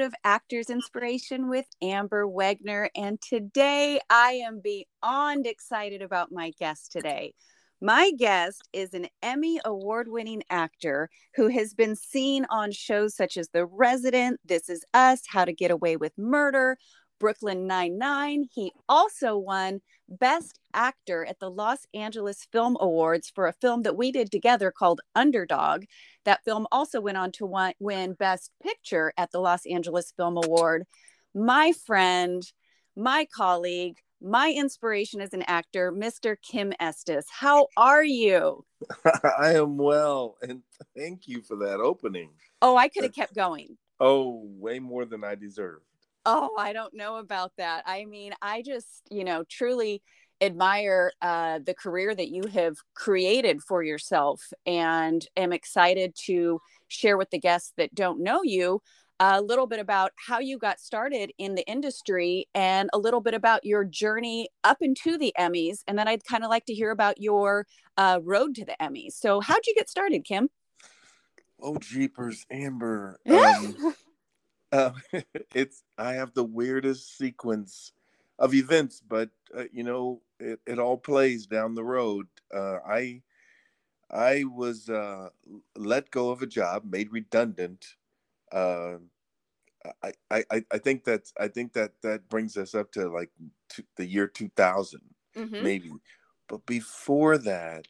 of Actors Inspiration with Amber Wegner. And today I am beyond excited about my guest today. My guest is an Emmy award winning actor who has been seen on shows such as The Resident, This Is Us, How to Get Away with Murder, Brooklyn Nine-Nine. He also won Best Actor at the Los Angeles Film Awards for a film that we did together called Underdog. That film also went on to win Best Picture at the Los Angeles Film Award. My friend, my colleague, my inspiration as an actor, Mr. Kim Estes. How are you? I am well, and thank you for that opening. Oh, I could have uh, kept going. Oh, way more than I deserve. Oh, I don't know about that. I mean, I just, you know, truly admire uh, the career that you have created for yourself and am excited to share with the guests that don't know you a little bit about how you got started in the industry and a little bit about your journey up into the Emmys. And then I'd kind of like to hear about your uh, road to the Emmys. So, how'd you get started, Kim? Oh, jeepers, Amber. Um, uh, it's I have the weirdest sequence of events, but uh, you know it, it all plays down the road. Uh, I I was uh, let go of a job, made redundant. Uh, I, I I think that I think that that brings us up to like to the year 2000 mm-hmm. maybe, but before that,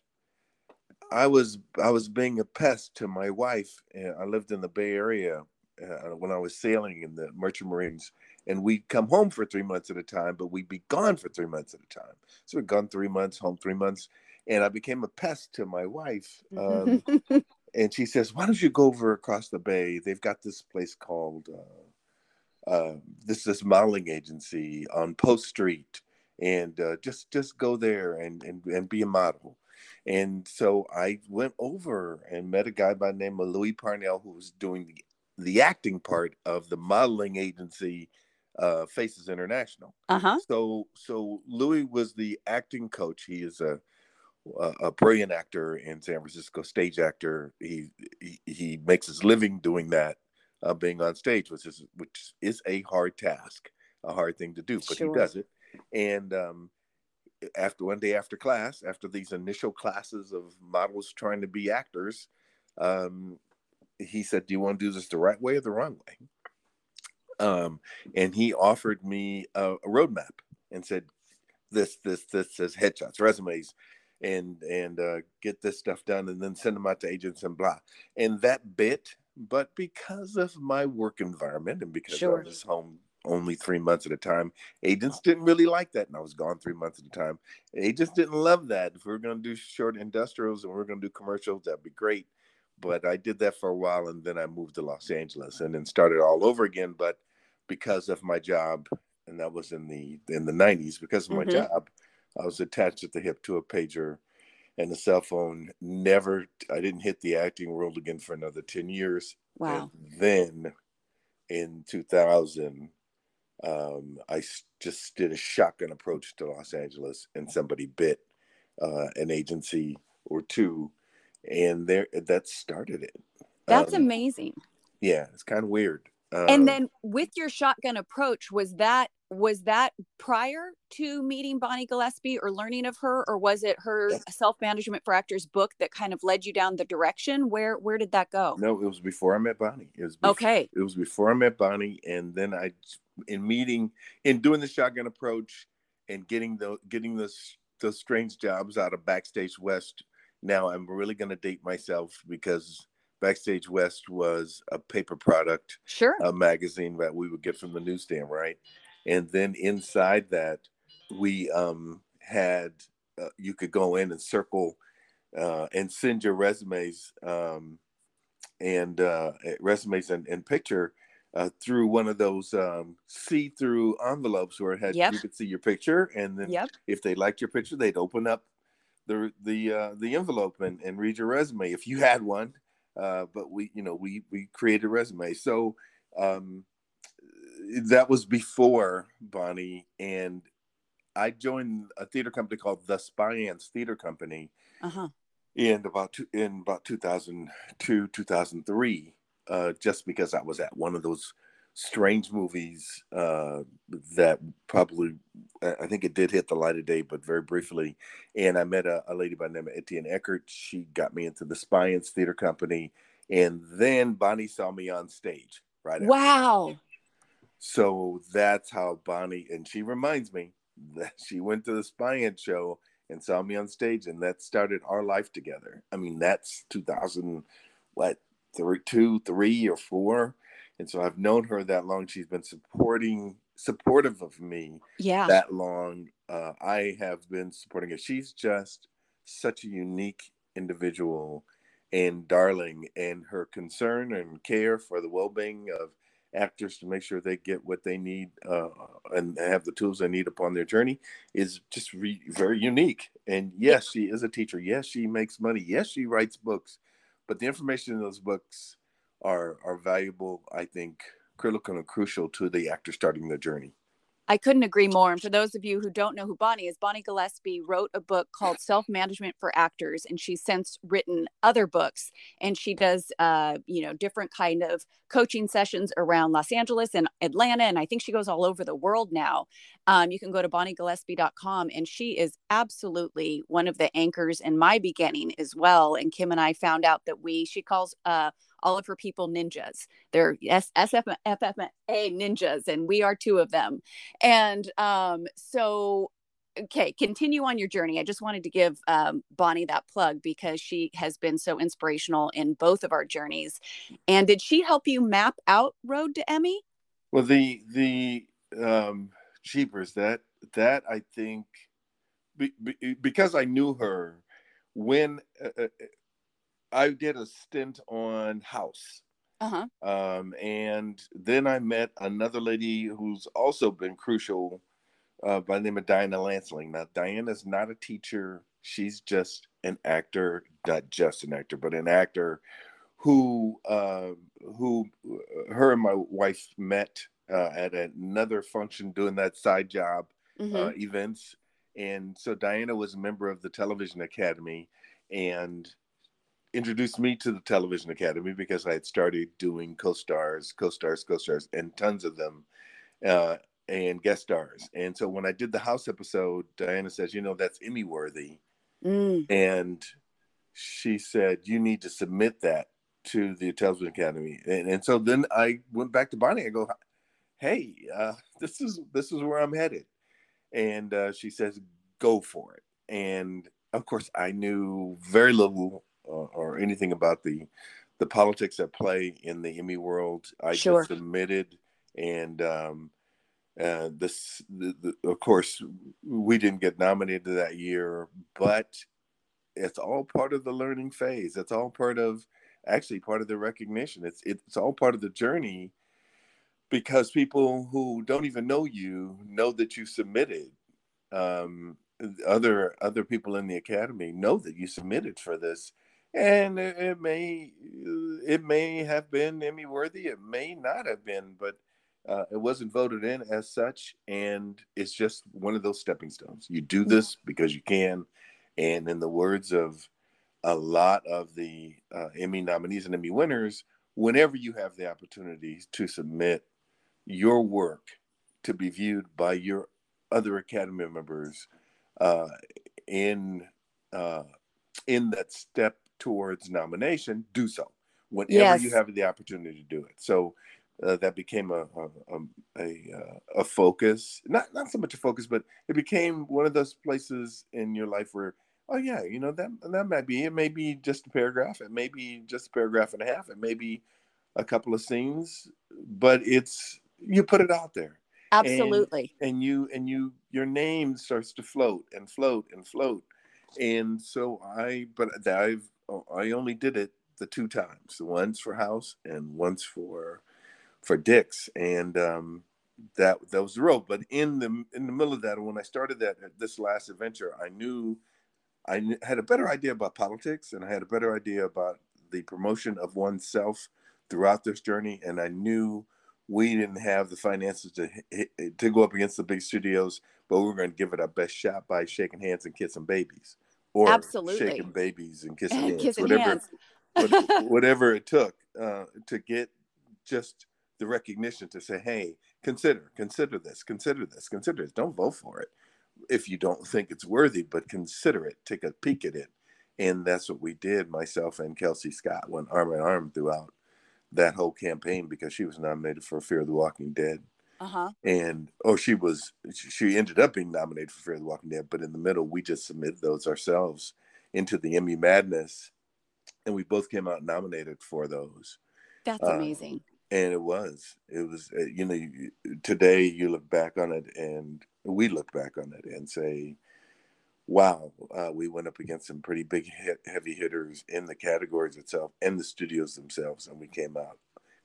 I was I was being a pest to my wife. I lived in the Bay Area uh, when I was sailing in the Merchant Marines, and we'd come home for three months at a time, but we'd be gone for three months at a time. So we'd gone three months, home three months, and I became a pest to my wife. Um, and she says, "Why don't you go over across the bay? They've got this place called uh, uh, this this modeling agency on Post Street, and uh, just just go there and, and and be a model." And so I went over and met a guy by the name of Louis Parnell who was doing the the acting part of the modeling agency uh, Faces International. Uh-huh. So so Louis was the acting coach. He is a a brilliant actor in San Francisco, stage actor. He he, he makes his living doing that, uh, being on stage, which is which is a hard task, a hard thing to do, but sure. he does it. And um, after one day after class, after these initial classes of models trying to be actors, um, he said, "Do you want to do this the right way or the wrong way?" Um, and he offered me a, a roadmap and said, "This, this, this says headshots, resumes, and and uh, get this stuff done, and then send them out to agents and blah." And that bit, but because of my work environment and because sure. I was home only three months at a time. Agents didn't really like that, and I was gone three months at a time. Agents didn't love that. If we are going to do short industrials and we are going to do commercials, that'd be great but I did that for a while and then I moved to Los Angeles and then started all over again. But because of my job, and that was in the in the 90s, because of my mm-hmm. job, I was attached at the hip to a pager and a cell phone. Never, I didn't hit the acting world again for another 10 years. Wow. And then in 2000, um, I just did a shotgun approach to Los Angeles and somebody bit uh, an agency or two and there that started it. That's um, amazing. Yeah, it's kind of weird. Um, and then with your shotgun approach, was that was that prior to meeting Bonnie Gillespie or learning of her, or was it her self management for actors book that kind of led you down the direction? Where where did that go? No, it was before I met Bonnie. It was okay. It was before I met Bonnie, and then I, in meeting, in doing the shotgun approach, and getting the getting those those strange jobs out of Backstage West now I'm really going to date myself because Backstage West was a paper product, sure, a magazine that we would get from the newsstand, right? And then inside that, we um, had uh, you could go in and circle uh, and send your resumes um, and uh, resumes and, and picture uh, through one of those um, see-through envelopes where it had yep. you could see your picture, and then yep. if they liked your picture, they'd open up the the uh, the envelope and, and read your resume if you had one. Uh, but we, you know, we we created a resume. So um, that was before Bonnie, and I joined a theater company called the Spyance Theater Company. Uh-huh. In about two, in about 2002, 2003, uh, just because I was at one of those strange movies uh, that probably I think it did hit the light of day, but very briefly. And I met a, a lady by the name of Etienne Eckert. She got me into the Spyens Theater Company, and then Bonnie saw me on stage. Right. Wow. So that's how Bonnie and she reminds me that she went to the Spyens show and saw me on stage, and that started our life together. I mean, that's 2000, what, three, two, three, or four and so I've known her that long. She's been supporting, supportive of me, yeah, that long. Uh, I have been supporting her. She's just such a unique individual and darling, and her concern and care for the well-being of actors to make sure they get what they need uh, and have the tools they need upon their journey is just re- very unique. And yes, she is a teacher. Yes, she makes money. Yes, she writes books, but the information in those books are are valuable. I think critical and crucial to the actor starting their journey. I couldn't agree more. And for those of you who don't know who Bonnie is, Bonnie Gillespie wrote a book called Self Management for Actors, and she's since written other books. And she does, uh, you know, different kind of coaching sessions around Los Angeles and Atlanta, and I think she goes all over the world now. Um, you can go to bonniegillespie.com, and she is absolutely one of the anchors in my beginning as well. And Kim and I found out that we she calls. Uh, all of her people ninjas. They're SFMA ninjas, and we are two of them. And um, so okay continue on your journey i just wanted to give um, bonnie that plug because she has been so inspirational in both of our journeys and did she help you map out road to emmy well the the um cheapers that that i think be, be, because i knew her when uh, uh I did a stint on House. Uh-huh. Um, and then I met another lady who's also been crucial uh, by the name of Diana Lansling. Now, Diana's not a teacher. She's just an actor, not just an actor, but an actor who, uh, who, uh, her and my wife met uh, at another function doing that side job mm-hmm. Uh, events. And so Diana was a member of the Television Academy. And introduced me to the Television Academy because I had started doing co-stars, co-stars, co-stars, and tons of them, uh, and guest stars. And so when I did the house episode, Diana says, "You know, that's Emmy worthy," mm. and she said, "You need to submit that to the Television Academy." And, and so then I went back to Bonnie. I go, "Hey, uh, this is this is where I'm headed," and uh, she says, "Go for it." And of course, I knew very little or anything about the the politics at play in the Emmy world. I sure. just submitted, and um, uh, this, the, the, of course, we didn't get nominated that year, but it's all part of the learning phase. It's all part of, actually, part of the recognition. It's it's all part of the journey, because people who don't even know you know that you submitted. Um, other other people in the academy know that you submitted for this and it, it, may it may have been Emmy worthy. It may not have been, but uh, it wasn't voted in as such, and it's just one of those stepping stones. You do this because you can, and in the words of a lot of the uh, Emmy nominees and Emmy winners, whenever you have the opportunity to submit your work to be viewed by your other Academy members uh, in uh, in that step towards nomination, do so whenever yes. you have the opportunity to do it. So uh, that became a a, a a, focus, not not so much a focus, but it became one of those places in your life where, oh yeah, you know that that might be it. May be just a paragraph. It may be just a paragraph and a half. It may be a couple of scenes, but it's you put it out there. Absolutely. And, and you and you your name starts to float and float and float. And so I, but I've I only did it the two times, once for House and once for for Dix, and um, that that was the road. But in the in the middle of that, when I started that this last adventure, I knew I had a better idea about politics, and I had a better idea about the promotion of oneself throughout this journey, and I knew we didn't have the finances to to go up against the big studios, but we were going to give it our best shot by shaking hands and kissing babies or Absolutely. shaking babies and kissing hands, kissing whatever, hands. whatever it took uh, to get just the recognition to say, hey, consider, consider this, consider this, consider this. Don't vote for it if you don't think it's worthy, but consider it, take a peek at it. And that's what we did, myself and Kelsey Scott went arm in arm throughout that whole campaign because she was nominated for Fear of the Walking Dead. Uh-huh. And oh, she was she ended up being nominated for Fear of the Walking Dead, but in the middle we just submitted those ourselves into the Emmy Madness, and we both came out nominated for those. That's um, amazing. And it was, it was, uh, you know, today you look back on it, and we look back on it and say, wow, uh, we went up against some pretty big hit, heavy hitters in the categories itself and the studios themselves, and we came out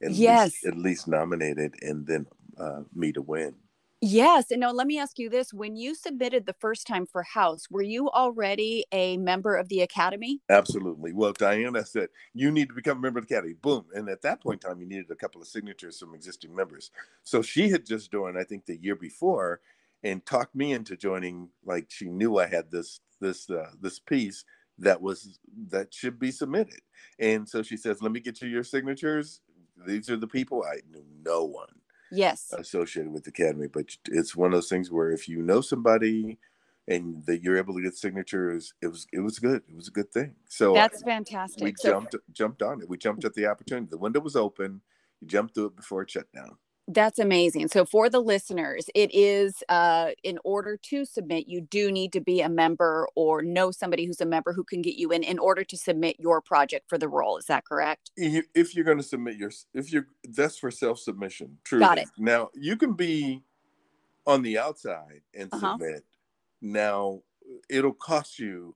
at yes least, at least nominated and then uh, me to win. Yes. And now let me ask you this. When you submitted the first time for House, were you already a member of the Academy? Absolutely. Well, Diana said, you need to become a member of the Academy. Boom. And at that point in time, you needed a couple of signatures from existing members. So she had just joined, I think, the year before and talked me into joining. Like she knew I had this, this, uh, this piece that was, that should be submitted. And so she says, let me get you your signatures. These are the people. I knew no one yes associated with the academy but it's one of those things where if you know somebody and that you're able to get signatures it was it was good it was a good thing so that's fantastic we so, jumped jumped on it we jumped at the opportunity the window was open you jumped through it before it shut down that's amazing. So, for the listeners, it is uh, in order to submit, you do need to be a member or know somebody who's a member who can get you in in order to submit your project for the role. Is that correct? If you're going to submit your, if you're, that's for self submission. True. Got it. Now, you can be on the outside and uh-huh. submit. Now, it'll cost you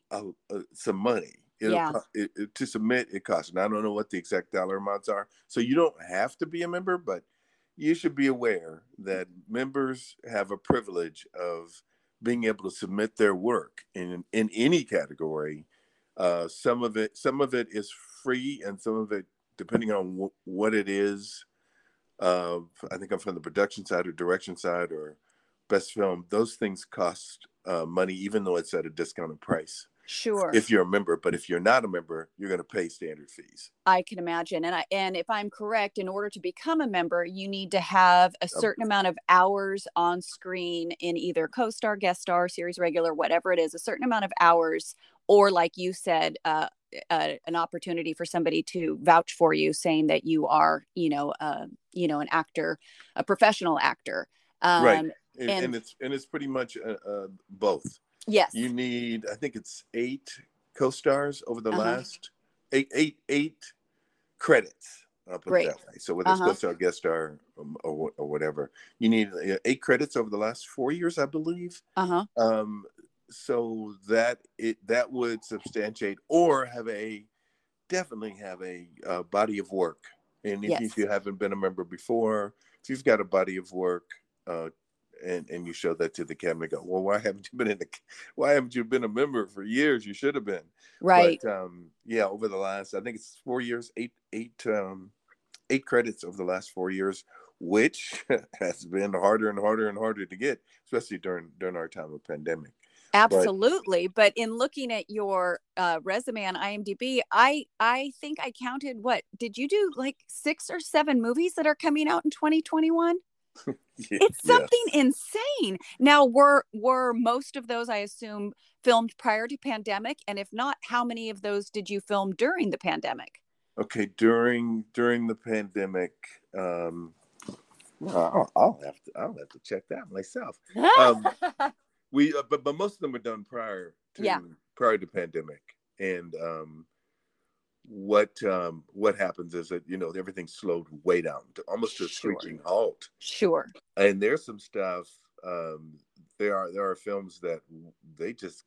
some money. It'll yeah. Co- it, it, to submit, it costs. And I don't know what the exact dollar amounts are. So, you don't have to be a member, but you should be aware that members have a privilege of being able to submit their work in in any category. Uh, some of it some of it is free, and some of it, depending on what it is. Uh, I think I'm from the production side or direction side or best film. Those things cost uh, money, even though it's at a discounted price. Sure. If you're a member, but if you're not a member, you're going to pay standard fees. I can imagine. And I and if I'm correct, in order to become a member, you need to have a certain amount of hours on screen in either co-star, guest star, series regular, whatever it is, a certain amount of hours, or like you said, uh, uh, an opportunity for somebody to vouch for you, saying that you are, you know, uh, you know, an actor, a professional actor. Um, right. And, and, and, it's and it's pretty much uh, uh, both. Yes. You need, I think it's eight co-stars over the uh-huh. last eight, eight, eight credits. I'll put Great. it that way. So whether it's uh-huh. co-star, guest star, um, or, or whatever, you need eight credits over the last four years, I believe. Uh huh. Um, so that it that would substantiate or have a definitely have a, a body of work. And if, yes. if, you haven't been a member before, if you've got a body of work, uh, and and you show that to the camera go well why haven't you been in the why haven't you been a member for years? You should have been. Right. But um yeah over the last i think it's four years eight eight um eight credits over the last four years which has been harder and harder and harder to get especially during during our time of pandemic. Absolutely. But, but in looking at your uh, resume on imdb i i think i counted what did you do like six or seven movies that are coming out in 2021 it's something yes. insane. Now, were were most of those, I assume, filmed prior to pandemic? And if not, how many of those did you film during the pandemic? Okay, during during the pandemic, um, I'll, I'll have to I'll have to check that myself. Um, we uh, but but most of them were done prior to yeah. prior to pandemic, and um, what um, what happens is that you know everything slowed way down to almost to a screeching halt. Sure. And there's some stuff. Um, there are there are films that they just,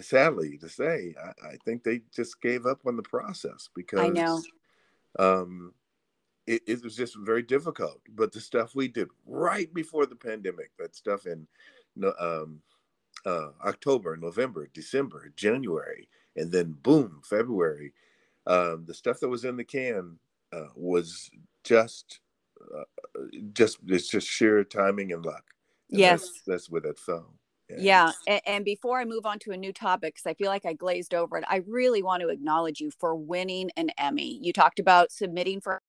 sadly to say, I, I think they just gave up on the process because I know. Um, it, it was just very difficult. But the stuff we did right before the pandemic, that stuff in um, uh, October, November, December, January, and then boom, February um, the stuff that was in the can uh, was just uh, just it's just sheer timing and luck. And yes, that's, that's where that fell. And yeah. And, and, before I move on to a new topic, because I feel like I glazed over it, I really want to acknowledge you for winning an Emmy. You talked about submitting for